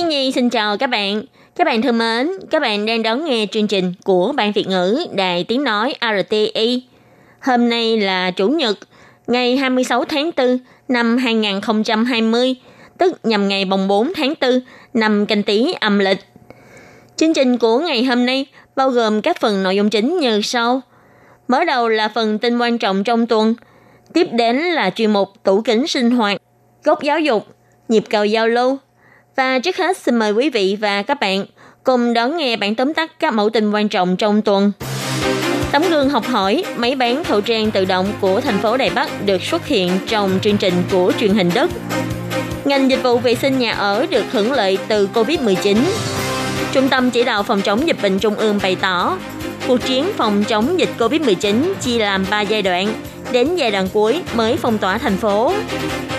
Thiên Nhi xin chào các bạn. Các bạn thân mến, các bạn đang đón nghe chương trình của Ban Việt ngữ Đài Tiếng Nói RTI. Hôm nay là Chủ nhật, ngày 26 tháng 4 năm 2020, tức nhằm ngày mùng 4 tháng 4 năm canh tí âm lịch. Chương trình của ngày hôm nay bao gồm các phần nội dung chính như sau. Mở đầu là phần tin quan trọng trong tuần, tiếp đến là chuyên mục tủ kính sinh hoạt, góc giáo dục, nhịp cầu giao lưu. Và trước hết xin mời quý vị và các bạn cùng đón nghe bản tóm tắt các mẫu tin quan trọng trong tuần. Tấm gương học hỏi, máy bán khẩu trang tự động của thành phố Đài Bắc được xuất hiện trong chương trình của truyền hình Đức. Ngành dịch vụ vệ sinh nhà ở được hưởng lợi từ Covid-19. Trung tâm chỉ đạo phòng chống dịch bệnh Trung ương bày tỏ, cuộc chiến phòng chống dịch Covid-19 chia làm 3 giai đoạn, đến giai đoạn cuối mới phong tỏa thành phố.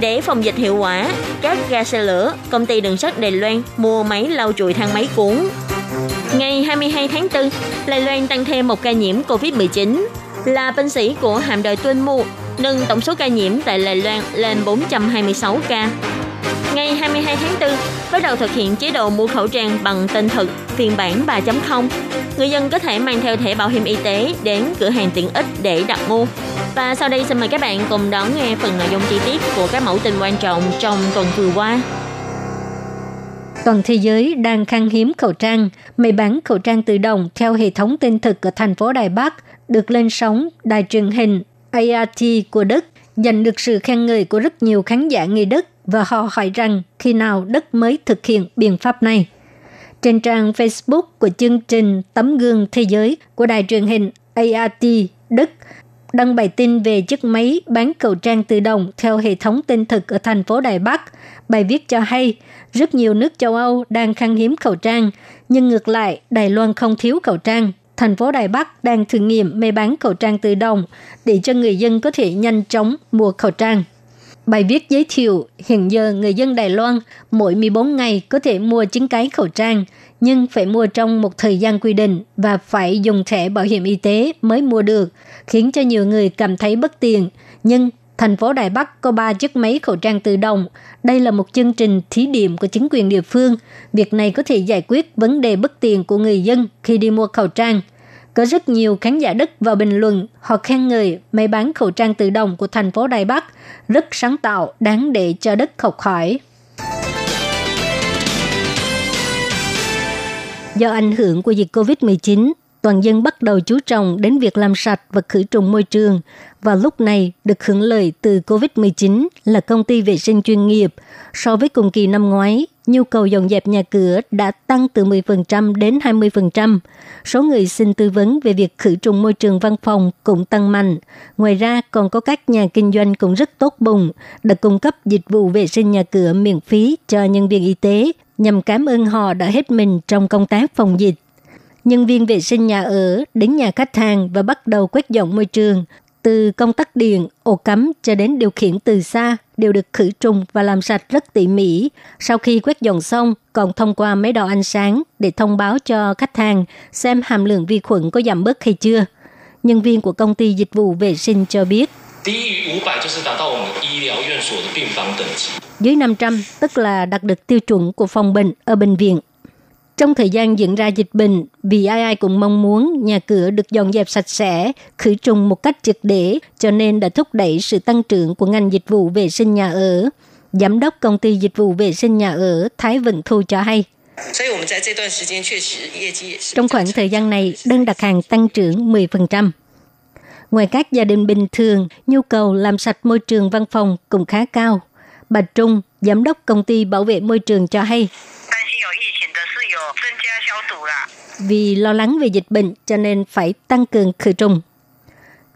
Để phòng dịch hiệu quả, các ga xe lửa, công ty đường sắt Đài Loan mua máy lau chùi thang máy cuốn. Ngày 22 tháng 4, Đài Loan tăng thêm một ca nhiễm COVID-19 là binh sĩ của hạm đội Tuân Mu, nâng tổng số ca nhiễm tại Đài Loan lên 426 ca. Ngày 22 tháng 4, bắt đầu thực hiện chế độ mua khẩu trang bằng tên thực phiên bản 3.0. Người dân có thể mang theo thẻ bảo hiểm y tế đến cửa hàng tiện ích để đặt mua. Và sau đây xin mời các bạn cùng đón nghe phần nội dung chi tiết của các mẫu tin quan trọng trong tuần vừa qua. Toàn thế giới đang khan hiếm khẩu trang. Máy bán khẩu trang tự động theo hệ thống tên thực ở thành phố Đài Bắc được lên sóng đài truyền hình ART của Đức, giành được sự khen ngợi của rất nhiều khán giả người Đức và họ hỏi rằng khi nào Đức mới thực hiện biện pháp này. Trên trang Facebook của chương trình Tấm gương thế giới của đài truyền hình ART Đức đăng bài tin về chiếc máy bán khẩu trang tự động theo hệ thống tên thực ở thành phố Đài Bắc. Bài viết cho hay, rất nhiều nước châu Âu đang khan hiếm khẩu trang, nhưng ngược lại, Đài Loan không thiếu khẩu trang. Thành phố Đài Bắc đang thử nghiệm mê bán khẩu trang tự động để cho người dân có thể nhanh chóng mua khẩu trang. Bài viết giới thiệu hiện giờ người dân Đài Loan mỗi 14 ngày có thể mua 9 cái khẩu trang, nhưng phải mua trong một thời gian quy định và phải dùng thẻ bảo hiểm y tế mới mua được, khiến cho nhiều người cảm thấy bất tiện. Nhưng thành phố Đài Bắc có 3 chiếc máy khẩu trang tự động. Đây là một chương trình thí điểm của chính quyền địa phương. Việc này có thể giải quyết vấn đề bất tiện của người dân khi đi mua khẩu trang. Có rất nhiều khán giả Đức vào bình luận, họ khen ngợi máy bán khẩu trang tự động của thành phố Đài Bắc rất sáng tạo, đáng để cho Đức học hỏi. Do ảnh hưởng của dịch COVID-19, toàn dân bắt đầu chú trọng đến việc làm sạch và khử trùng môi trường. Và lúc này, được hưởng lợi từ COVID-19 là công ty vệ sinh chuyên nghiệp. So với cùng kỳ năm ngoái, nhu cầu dọn dẹp nhà cửa đã tăng từ 10% đến 20%. Số người xin tư vấn về việc khử trùng môi trường văn phòng cũng tăng mạnh. Ngoài ra, còn có các nhà kinh doanh cũng rất tốt bụng, đã cung cấp dịch vụ vệ sinh nhà cửa miễn phí cho nhân viên y tế nhằm cảm ơn họ đã hết mình trong công tác phòng dịch. Nhân viên vệ sinh nhà ở đến nhà khách hàng và bắt đầu quét dọn môi trường, từ công tắc điện, ổ cắm cho đến điều khiển từ xa đều được khử trùng và làm sạch rất tỉ mỉ. Sau khi quét dọn xong, còn thông qua máy đo ánh sáng để thông báo cho khách hàng xem hàm lượng vi khuẩn có giảm bớt hay chưa. Nhân viên của công ty dịch vụ vệ sinh cho biết, dưới 500 tức là đạt được tiêu chuẩn của phòng bệnh ở bệnh viện. Trong thời gian diễn ra dịch bệnh, vì ai ai cũng mong muốn nhà cửa được dọn dẹp sạch sẽ, khử trùng một cách triệt để, cho nên đã thúc đẩy sự tăng trưởng của ngành dịch vụ vệ sinh nhà ở. Giám đốc công ty dịch vụ vệ sinh nhà ở Thái Vận Thu cho hay. Trong khoảng thời gian này, đơn đặt hàng tăng trưởng 10%. Ngoài các gia đình bình thường, nhu cầu làm sạch môi trường văn phòng cũng khá cao. Bà Trung, giám đốc công ty bảo vệ môi trường cho hay. Vì lo lắng về dịch bệnh cho nên phải tăng cường khử trùng.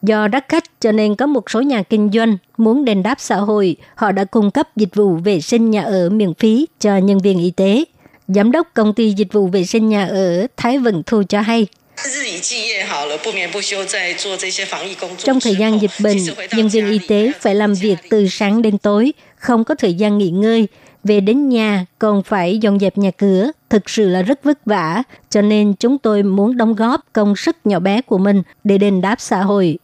Do đắt khách cho nên có một số nhà kinh doanh muốn đền đáp xã hội, họ đã cung cấp dịch vụ vệ sinh nhà ở miễn phí cho nhân viên y tế. Giám đốc công ty dịch vụ vệ sinh nhà ở Thái Vận Thu cho hay, trong thời gian dịch bệnh, nhân viên y tế phải làm việc từ sáng đến tối, không có thời gian nghỉ ngơi. Về đến nhà còn phải dọn dẹp nhà cửa, thực sự là rất vất vả, cho nên chúng tôi muốn đóng góp công sức nhỏ bé của mình để đền đáp xã hội.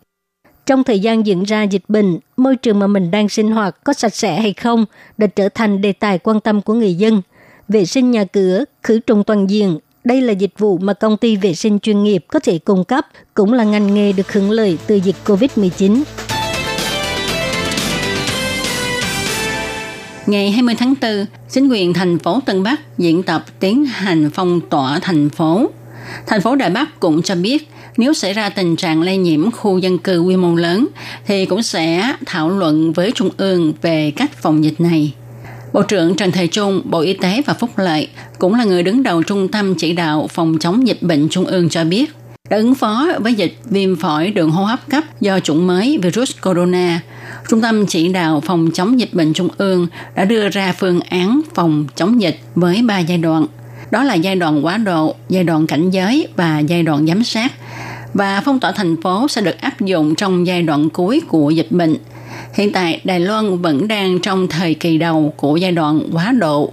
Trong thời gian diễn ra dịch bệnh, môi trường mà mình đang sinh hoạt có sạch sẽ hay không đã trở thành đề tài quan tâm của người dân. Vệ sinh nhà cửa, khử trùng toàn diện đây là dịch vụ mà công ty vệ sinh chuyên nghiệp có thể cung cấp, cũng là ngành nghề được hưởng lợi từ dịch COVID-19. Ngày 20 tháng 4, chính quyền thành phố Tân Bắc diễn tập tiến hành phong tỏa thành phố. Thành phố Đài Bắc cũng cho biết nếu xảy ra tình trạng lây nhiễm khu dân cư quy mô lớn thì cũng sẽ thảo luận với Trung ương về cách phòng dịch này. Bộ trưởng Trần Thầy Trung, Bộ Y tế và Phúc Lợi cũng là người đứng đầu Trung tâm Chỉ đạo Phòng chống dịch bệnh Trung ương cho biết, để ứng phó với dịch viêm phổi đường hô hấp cấp do chủng mới virus corona, Trung tâm Chỉ đạo Phòng chống dịch bệnh Trung ương đã đưa ra phương án phòng chống dịch với 3 giai đoạn. Đó là giai đoạn quá độ, giai đoạn cảnh giới và giai đoạn giám sát. Và phong tỏa thành phố sẽ được áp dụng trong giai đoạn cuối của dịch bệnh – Hiện tại, Đài Loan vẫn đang trong thời kỳ đầu của giai đoạn quá độ.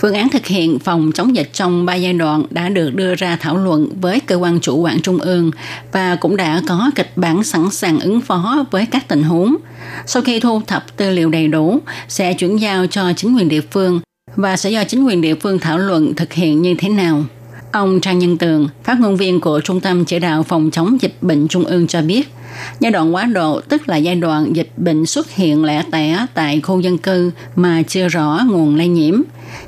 Phương án thực hiện phòng chống dịch trong ba giai đoạn đã được đưa ra thảo luận với cơ quan chủ quản trung ương và cũng đã có kịch bản sẵn sàng ứng phó với các tình huống. Sau khi thu thập tư liệu đầy đủ, sẽ chuyển giao cho chính quyền địa phương và sẽ do chính quyền địa phương thảo luận thực hiện như thế nào. Ông Trang Nhân Tường, phát ngôn viên của Trung tâm Chỉ đạo Phòng chống dịch bệnh Trung ương cho biết, Giai đoạn quá độ tức là giai đoạn dịch bệnh xuất hiện lẻ tẻ tại khu dân cư mà chưa rõ nguồn lây nhiễm.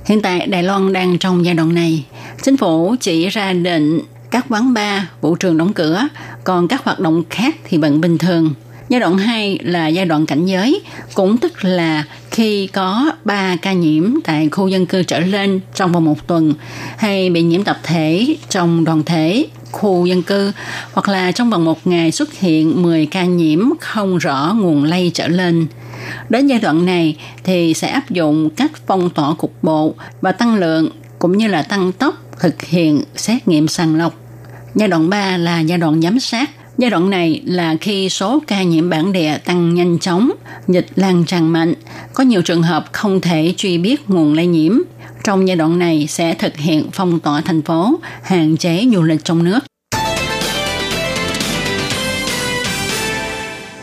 Hiện tại Đài Loan đang trong giai đoạn này. Chính phủ chỉ ra định các quán bar, vũ trường đóng cửa, còn các hoạt động khác thì vẫn bình thường. Giai đoạn 2 là giai đoạn cảnh giới, cũng tức là khi có 3 ca nhiễm tại khu dân cư trở lên trong vòng một tuần hay bị nhiễm tập thể trong đoàn thể khu dân cư hoặc là trong vòng một ngày xuất hiện 10 ca nhiễm không rõ nguồn lây trở lên. Đến giai đoạn này thì sẽ áp dụng cách phong tỏa cục bộ và tăng lượng cũng như là tăng tốc thực hiện xét nghiệm sàng lọc. Giai đoạn 3 là giai đoạn giám sát. Giai đoạn này là khi số ca nhiễm bản địa tăng nhanh chóng, dịch lan tràn mạnh, có nhiều trường hợp không thể truy biết nguồn lây nhiễm – trong giai đoạn này sẽ thực hiện phong tỏa thành phố, hạn chế du lịch trong nước.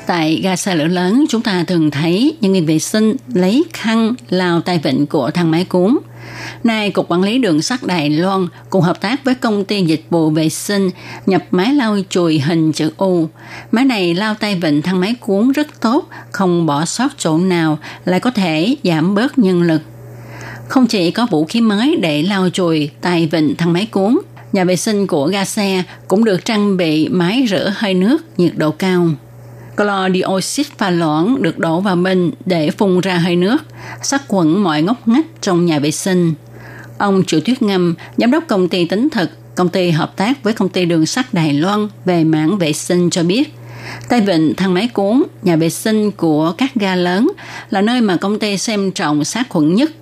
Tại ga xe lửa lớn, chúng ta thường thấy nhân viên vệ sinh lấy khăn lao tay vịnh của thang máy cuốn. Nay, Cục Quản lý Đường sắt Đài Loan cùng hợp tác với công ty dịch vụ vệ sinh nhập máy lau chùi hình chữ U. Máy này lao tay vịnh thang máy cuốn rất tốt, không bỏ sót chỗ nào, lại có thể giảm bớt nhân lực. Không chỉ có vũ khí mới để lau chùi tài vịnh thang máy cuốn, nhà vệ sinh của ga xe cũng được trang bị máy rửa hơi nước nhiệt độ cao. Clo dioxide pha loãng được đổ vào bình để phun ra hơi nước, sát khuẩn mọi ngóc ngách trong nhà vệ sinh. Ông Triệu Tuyết Ngâm, giám đốc công ty tính thực, công ty hợp tác với công ty đường sắt Đài Loan về mảng vệ sinh cho biết, Tay vịnh thang máy cuốn, nhà vệ sinh của các ga lớn là nơi mà công ty xem trọng sát khuẩn nhất –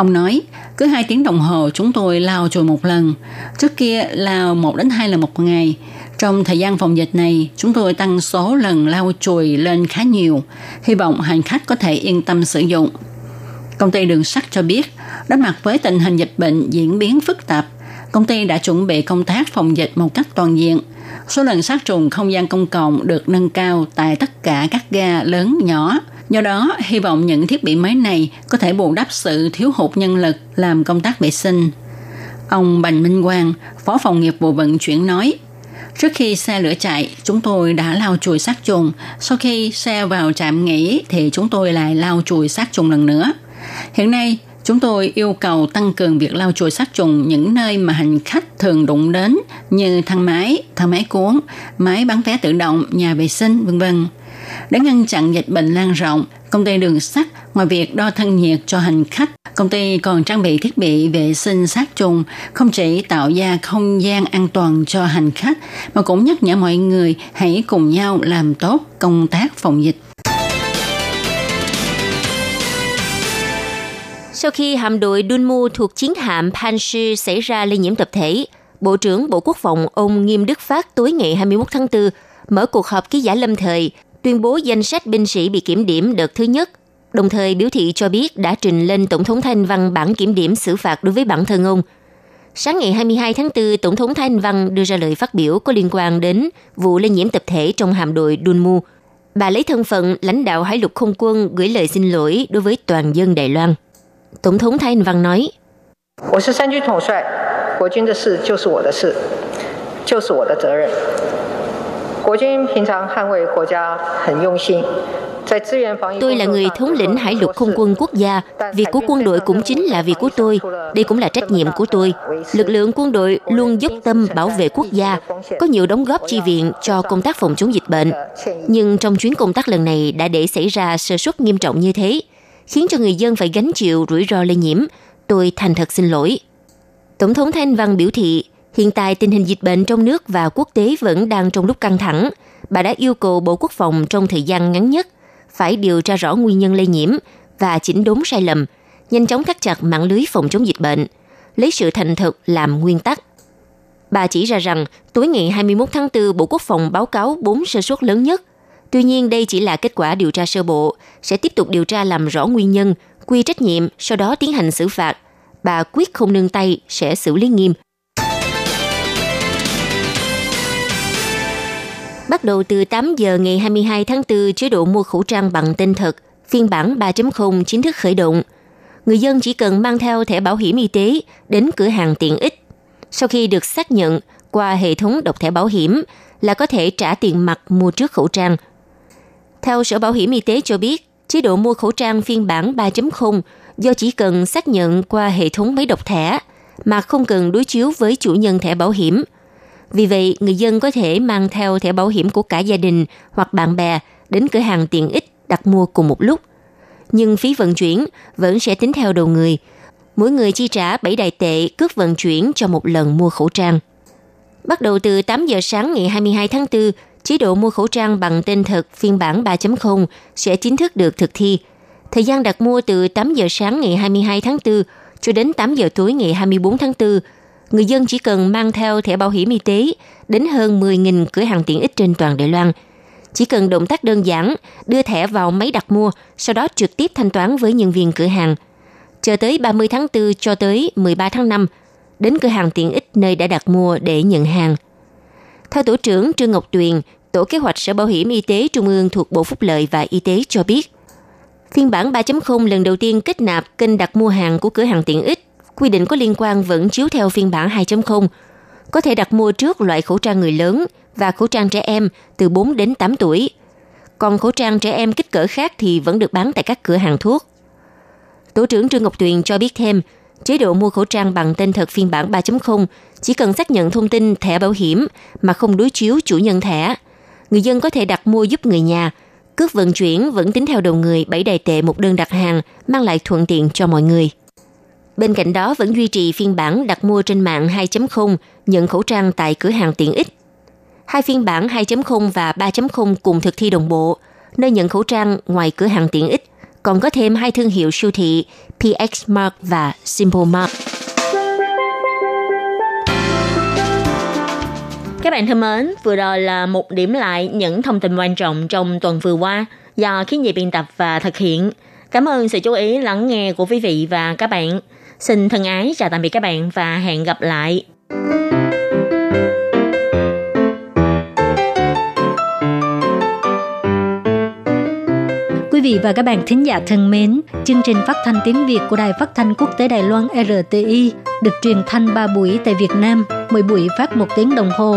Ông nói, cứ 2 tiếng đồng hồ chúng tôi lao chùi một lần. Trước kia lao 1 đến 2 lần một ngày. Trong thời gian phòng dịch này, chúng tôi tăng số lần lau chùi lên khá nhiều. Hy vọng hành khách có thể yên tâm sử dụng. Công ty đường sắt cho biết, đối mặt với tình hình dịch bệnh diễn biến phức tạp, công ty đã chuẩn bị công tác phòng dịch một cách toàn diện. Số lần sát trùng không gian công cộng được nâng cao tại tất cả các ga lớn nhỏ – Do đó, hy vọng những thiết bị mới này có thể bù đắp sự thiếu hụt nhân lực làm công tác vệ sinh. Ông Bành Minh Quang, Phó phòng nghiệp vụ vận chuyển nói, Trước khi xe lửa chạy, chúng tôi đã lau chùi sát trùng. Sau khi xe vào trạm nghỉ thì chúng tôi lại lau chùi sát trùng lần nữa. Hiện nay, chúng tôi yêu cầu tăng cường việc lau chùi sát trùng những nơi mà hành khách thường đụng đến như thang máy, thang máy cuốn, máy bán vé tự động, nhà vệ sinh, vân vân. Để ngăn chặn dịch bệnh lan rộng, công ty đường sắt ngoài việc đo thân nhiệt cho hành khách, công ty còn trang bị thiết bị vệ sinh sát trùng, không chỉ tạo ra không gian an toàn cho hành khách mà cũng nhắc nhở mọi người hãy cùng nhau làm tốt công tác phòng dịch. Sau khi hạm đội Dunmu thuộc chiến hạm Panshi xảy ra lây nhiễm tập thể, Bộ trưởng Bộ Quốc phòng ông Nghiêm Đức Phát tối ngày 21 tháng 4 mở cuộc họp ký giả lâm thời tuyên bố danh sách binh sĩ bị kiểm điểm đợt thứ nhất, đồng thời biểu thị cho biết đã trình lên Tổng thống Thanh Văn bản kiểm điểm xử phạt đối với bản thân ông. Sáng ngày 22 tháng 4, Tổng thống Thanh Văn đưa ra lời phát biểu có liên quan đến vụ lây nhiễm tập thể trong hạm đội Dunmu. Bà lấy thân phận lãnh đạo hải lục không quân gửi lời xin lỗi đối với toàn dân Đài Loan. Tổng thống Thanh Văn nói, 我是三军统帅，国军的事就是我的事，就是我的责任。 国军平常捍卫国家很用心， Tôi là người thống lĩnh hải lục không quân quốc gia. Việc của quân đội cũng chính là việc của tôi. Đây cũng là trách nhiệm của tôi. Lực lượng quân đội luôn dốc tâm bảo vệ quốc gia, có nhiều đóng góp chi viện cho công tác phòng chống dịch bệnh. Nhưng trong chuyến công tác lần này đã để xảy ra sơ suất nghiêm trọng như thế, khiến cho người dân phải gánh chịu rủi ro lây nhiễm. Tôi thành thật xin lỗi. Tổng thống Thanh Văn biểu thị, hiện tại tình hình dịch bệnh trong nước và quốc tế vẫn đang trong lúc căng thẳng. Bà đã yêu cầu Bộ Quốc phòng trong thời gian ngắn nhất phải điều tra rõ nguyên nhân lây nhiễm và chỉnh đốn sai lầm, nhanh chóng thắt chặt mạng lưới phòng chống dịch bệnh, lấy sự thành thực làm nguyên tắc. Bà chỉ ra rằng tối ngày 21 tháng 4 Bộ Quốc phòng báo cáo 4 sơ suất lớn nhất. Tuy nhiên đây chỉ là kết quả điều tra sơ bộ, sẽ tiếp tục điều tra làm rõ nguyên nhân, quy trách nhiệm, sau đó tiến hành xử phạt. Bà quyết không nương tay, sẽ xử lý nghiêm. Bắt đầu từ 8 giờ ngày 22 tháng 4, chế độ mua khẩu trang bằng tên thật, phiên bản 3.0 chính thức khởi động. Người dân chỉ cần mang theo thẻ bảo hiểm y tế đến cửa hàng tiện ích. Sau khi được xác nhận qua hệ thống độc thẻ bảo hiểm là có thể trả tiền mặt mua trước khẩu trang. Theo Sở Bảo hiểm Y tế cho biết, chế độ mua khẩu trang phiên bản 3.0 do chỉ cần xác nhận qua hệ thống máy độc thẻ mà không cần đối chiếu với chủ nhân thẻ bảo hiểm – vì vậy, người dân có thể mang theo thẻ bảo hiểm của cả gia đình hoặc bạn bè đến cửa hàng tiện ích đặt mua cùng một lúc. Nhưng phí vận chuyển vẫn sẽ tính theo đầu người. Mỗi người chi trả 7 đại tệ cước vận chuyển cho một lần mua khẩu trang. Bắt đầu từ 8 giờ sáng ngày 22 tháng 4, chế độ mua khẩu trang bằng tên thật phiên bản 3.0 sẽ chính thức được thực thi. Thời gian đặt mua từ 8 giờ sáng ngày 22 tháng 4 cho đến 8 giờ tối ngày 24 tháng 4 người dân chỉ cần mang theo thẻ bảo hiểm y tế đến hơn 10.000 cửa hàng tiện ích trên toàn Đài Loan. Chỉ cần động tác đơn giản, đưa thẻ vào máy đặt mua, sau đó trực tiếp thanh toán với nhân viên cửa hàng. Chờ tới 30 tháng 4 cho tới 13 tháng 5, đến cửa hàng tiện ích nơi đã đặt mua để nhận hàng. Theo Tổ trưởng Trương Ngọc Tuyền, Tổ kế hoạch Sở Bảo hiểm Y tế Trung ương thuộc Bộ Phúc lợi và Y tế cho biết, phiên bản 3.0 lần đầu tiên kết nạp kênh đặt mua hàng của cửa hàng tiện ích quy định có liên quan vẫn chiếu theo phiên bản 2.0. Có thể đặt mua trước loại khẩu trang người lớn và khẩu trang trẻ em từ 4 đến 8 tuổi. Còn khẩu trang trẻ em kích cỡ khác thì vẫn được bán tại các cửa hàng thuốc. Tổ trưởng Trương Ngọc Tuyền cho biết thêm, chế độ mua khẩu trang bằng tên thật phiên bản 3.0 chỉ cần xác nhận thông tin thẻ bảo hiểm mà không đối chiếu chủ nhân thẻ. Người dân có thể đặt mua giúp người nhà. Cước vận chuyển vẫn tính theo đầu người 7 đài tệ một đơn đặt hàng, mang lại thuận tiện cho mọi người. Bên cạnh đó vẫn duy trì phiên bản đặt mua trên mạng 2.0 nhận khẩu trang tại cửa hàng tiện ích. Hai phiên bản 2.0 và 3.0 cùng thực thi đồng bộ, nơi nhận khẩu trang ngoài cửa hàng tiện ích còn có thêm hai thương hiệu siêu thị PX mark và Simple mark Các bạn thân mến, vừa rồi là một điểm lại những thông tin quan trọng trong tuần vừa qua do khiến gì biên tập và thực hiện. Cảm ơn sự chú ý lắng nghe của quý vị và các bạn. Xin thân ái chào tạm biệt các bạn và hẹn gặp lại. Quý vị và các bạn thính giả thân mến, chương trình phát thanh tiếng Việt của Đài Phát thanh Quốc tế Đài Loan RTI được truyền thanh 3 buổi tại Việt Nam, mỗi buổi phát một tiếng đồng hồ.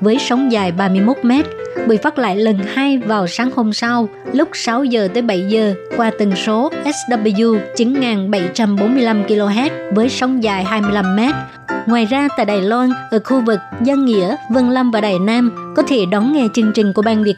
với sóng dài 31 mét bị phát lại lần hai vào sáng hôm sau lúc 6 giờ tới 7 giờ qua tần số SW 9745 kHz với sóng dài 25 mét. Ngoài ra tại Đài Loan, ở khu vực Giang Nghĩa, Vân Lâm và Đài Nam có thể đón nghe chương trình của Ban Việt